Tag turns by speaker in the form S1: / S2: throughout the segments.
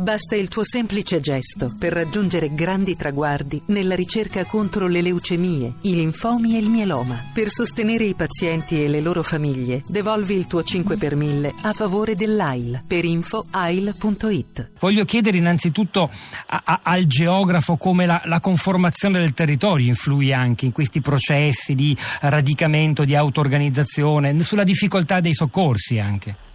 S1: Basta il tuo semplice gesto per raggiungere grandi traguardi nella ricerca contro le leucemie, i linfomi e il mieloma. Per sostenere i pazienti e le loro famiglie, devolvi il tuo 5 per 1000 a favore dell'AIL per info ail.it.
S2: Voglio chiedere innanzitutto a, a, al geografo come la, la conformazione del territorio influi anche in questi processi di radicamento, di auto-organizzazione, sulla difficoltà dei soccorsi anche.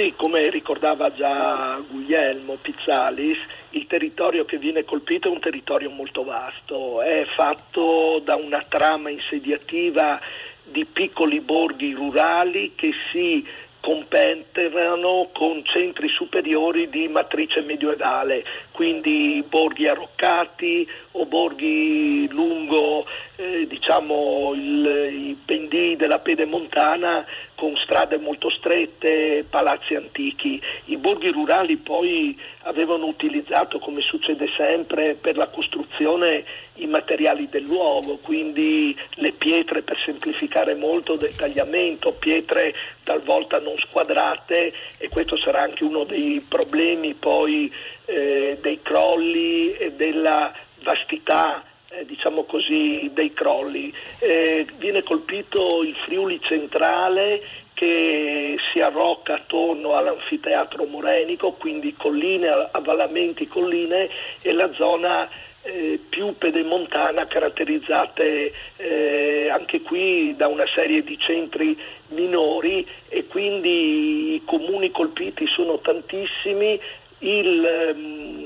S3: Sì, come ricordava già Guglielmo Pizzalis, il territorio che viene colpito è un territorio molto vasto, è fatto da una trama insediativa di piccoli borghi rurali che si compenetrano con centri superiori di matrice medievale, quindi borghi arroccati o borghi lungo eh, diciamo, il, i pendii della pedemontana con strade molto strette, palazzi antichi. I borghi rurali poi avevano utilizzato, come succede sempre, per la costruzione i materiali del luogo, quindi le pietre per semplificare molto del tagliamento, pietre talvolta non squadrate e questo sarà anche uno dei problemi poi eh, dei crolli e della vastità eh, diciamo così, dei crolli. Eh, viene colpito il Friuli centrale che si arrocca attorno all'anfiteatro morenico, quindi colline, avvallamenti, colline e la zona eh, più pedemontana caratterizzate eh, anche qui da una serie di centri minori e quindi i comuni colpiti sono tantissimi, il, ehm,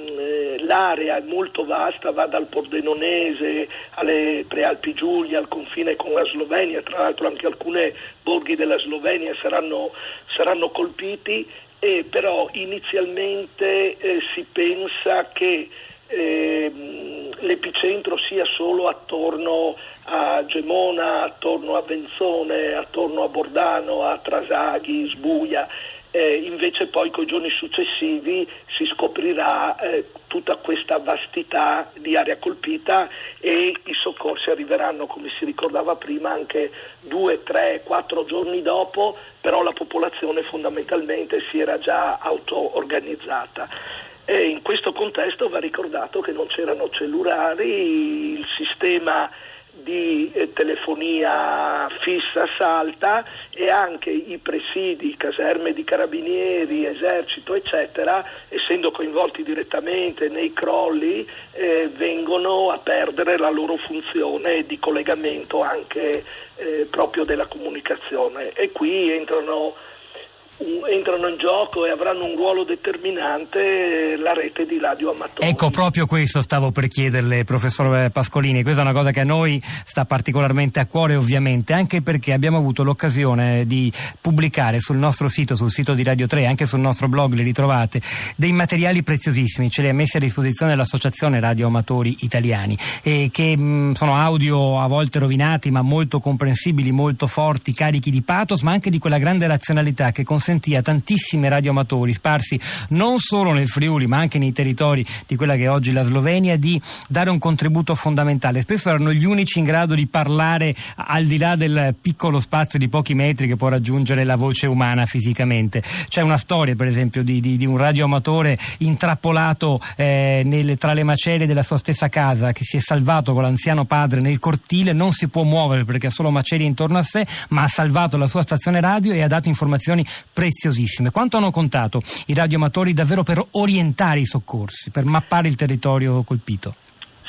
S3: l'area è molto vasta, va dal Pordenonese alle Prealpi Giulia, al confine con la Slovenia, tra l'altro anche alcune borghi della Slovenia saranno, saranno colpiti, eh, però inizialmente eh, si pensa che eh, l'epicentro sia solo attorno a Gemona, attorno a Venzone, attorno a Bordano, a Trasaghi, Sbuia eh, invece poi con i giorni successivi si scoprirà eh, tutta questa vastità di area colpita e i soccorsi arriveranno, come si ricordava prima, anche due, tre, quattro giorni dopo, però la popolazione fondamentalmente si era già auto-organizzata. E in questo contesto va ricordato che non c'erano cellulari, il sistema di eh, telefonia fissa salta e anche i presidi, caserme di carabinieri, esercito eccetera, essendo coinvolti direttamente nei crolli, eh, vengono a perdere la loro funzione di collegamento anche eh, proprio della comunicazione. E qui entrano entrano in gioco e avranno un ruolo determinante la rete di radioamatori.
S2: Ecco, proprio questo stavo per chiederle, professor Pascolini. Questa è una cosa che a noi sta particolarmente a cuore, ovviamente, anche perché abbiamo avuto l'occasione di pubblicare sul nostro sito, sul sito di Radio 3, anche sul nostro blog, li ritrovate, dei materiali preziosissimi, ce li ha messi a disposizione l'Associazione Radioamatori Italiani, e che mh, sono audio a volte rovinati, ma molto comprensibili, molto forti, carichi di pathos, ma anche di quella grande razionalità che consente consentì a tantissimi radioamatori sparsi non solo nel Friuli ma anche nei territori di quella che è oggi la Slovenia di dare un contributo fondamentale. Spesso erano gli unici in grado di parlare al di là del piccolo spazio di pochi metri che può raggiungere la voce umana fisicamente. C'è una storia per esempio di, di, di un radioamatore intrappolato eh, nel, tra le macerie della sua stessa casa che si è salvato con l'anziano padre nel cortile, non si può muovere perché ha solo macerie intorno a sé, ma ha salvato la sua stazione radio e ha dato informazioni preziosissime. Quanto hanno contato i radioamatori davvero per orientare i soccorsi, per mappare il territorio colpito?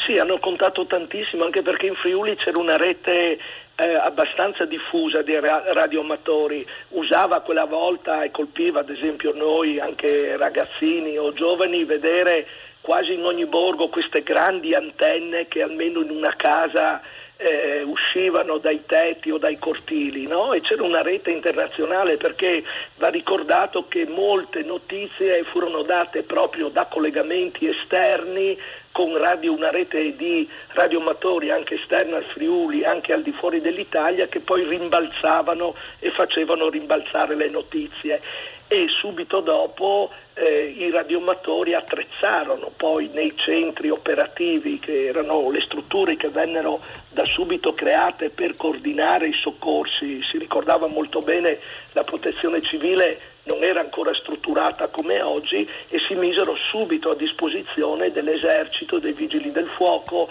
S3: Sì, hanno contato tantissimo, anche perché in Friuli c'era una rete eh, abbastanza diffusa di radioamatori. Usava quella volta e colpiva, ad esempio, noi, anche ragazzini o giovani, vedere quasi in ogni borgo queste grandi antenne che almeno in una casa eh, uscivano dai tetti o dai cortili no? e c'era una rete internazionale perché va ricordato che molte notizie furono date proprio da collegamenti esterni con radio, una rete di radioamatori anche esterna al Friuli, anche al di fuori dell'Italia, che poi rimbalzavano e facevano rimbalzare le notizie e subito dopo eh, i radioamatori attrezzarono poi nei centri operativi che erano le strutture che vennero da subito create per coordinare i soccorsi. Si ricordava molto bene la protezione civile non era ancora strutturata come oggi e si misero subito a disposizione dell'esercito, dei vigili del fuoco,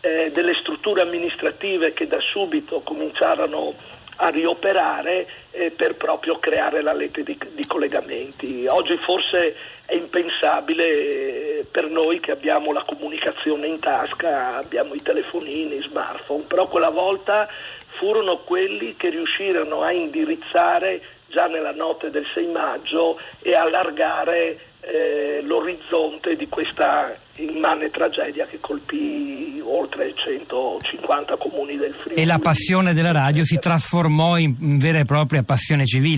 S3: eh, delle strutture amministrative che da subito cominciarono a rioperare eh, per proprio creare la rete di, di, collegamenti. Oggi forse è impensabile eh, per noi che abbiamo la comunicazione in tasca, abbiamo i telefonini, smartphone, però quella volta furono quelli che riuscirono a indirizzare già nella notte del 6 maggio e allargare eh, l'orizzonte di questa immane tragedia che colpì oltre 150 comuni del Friuli.
S2: E la passione della radio si trasformò in vera e propria passione civile.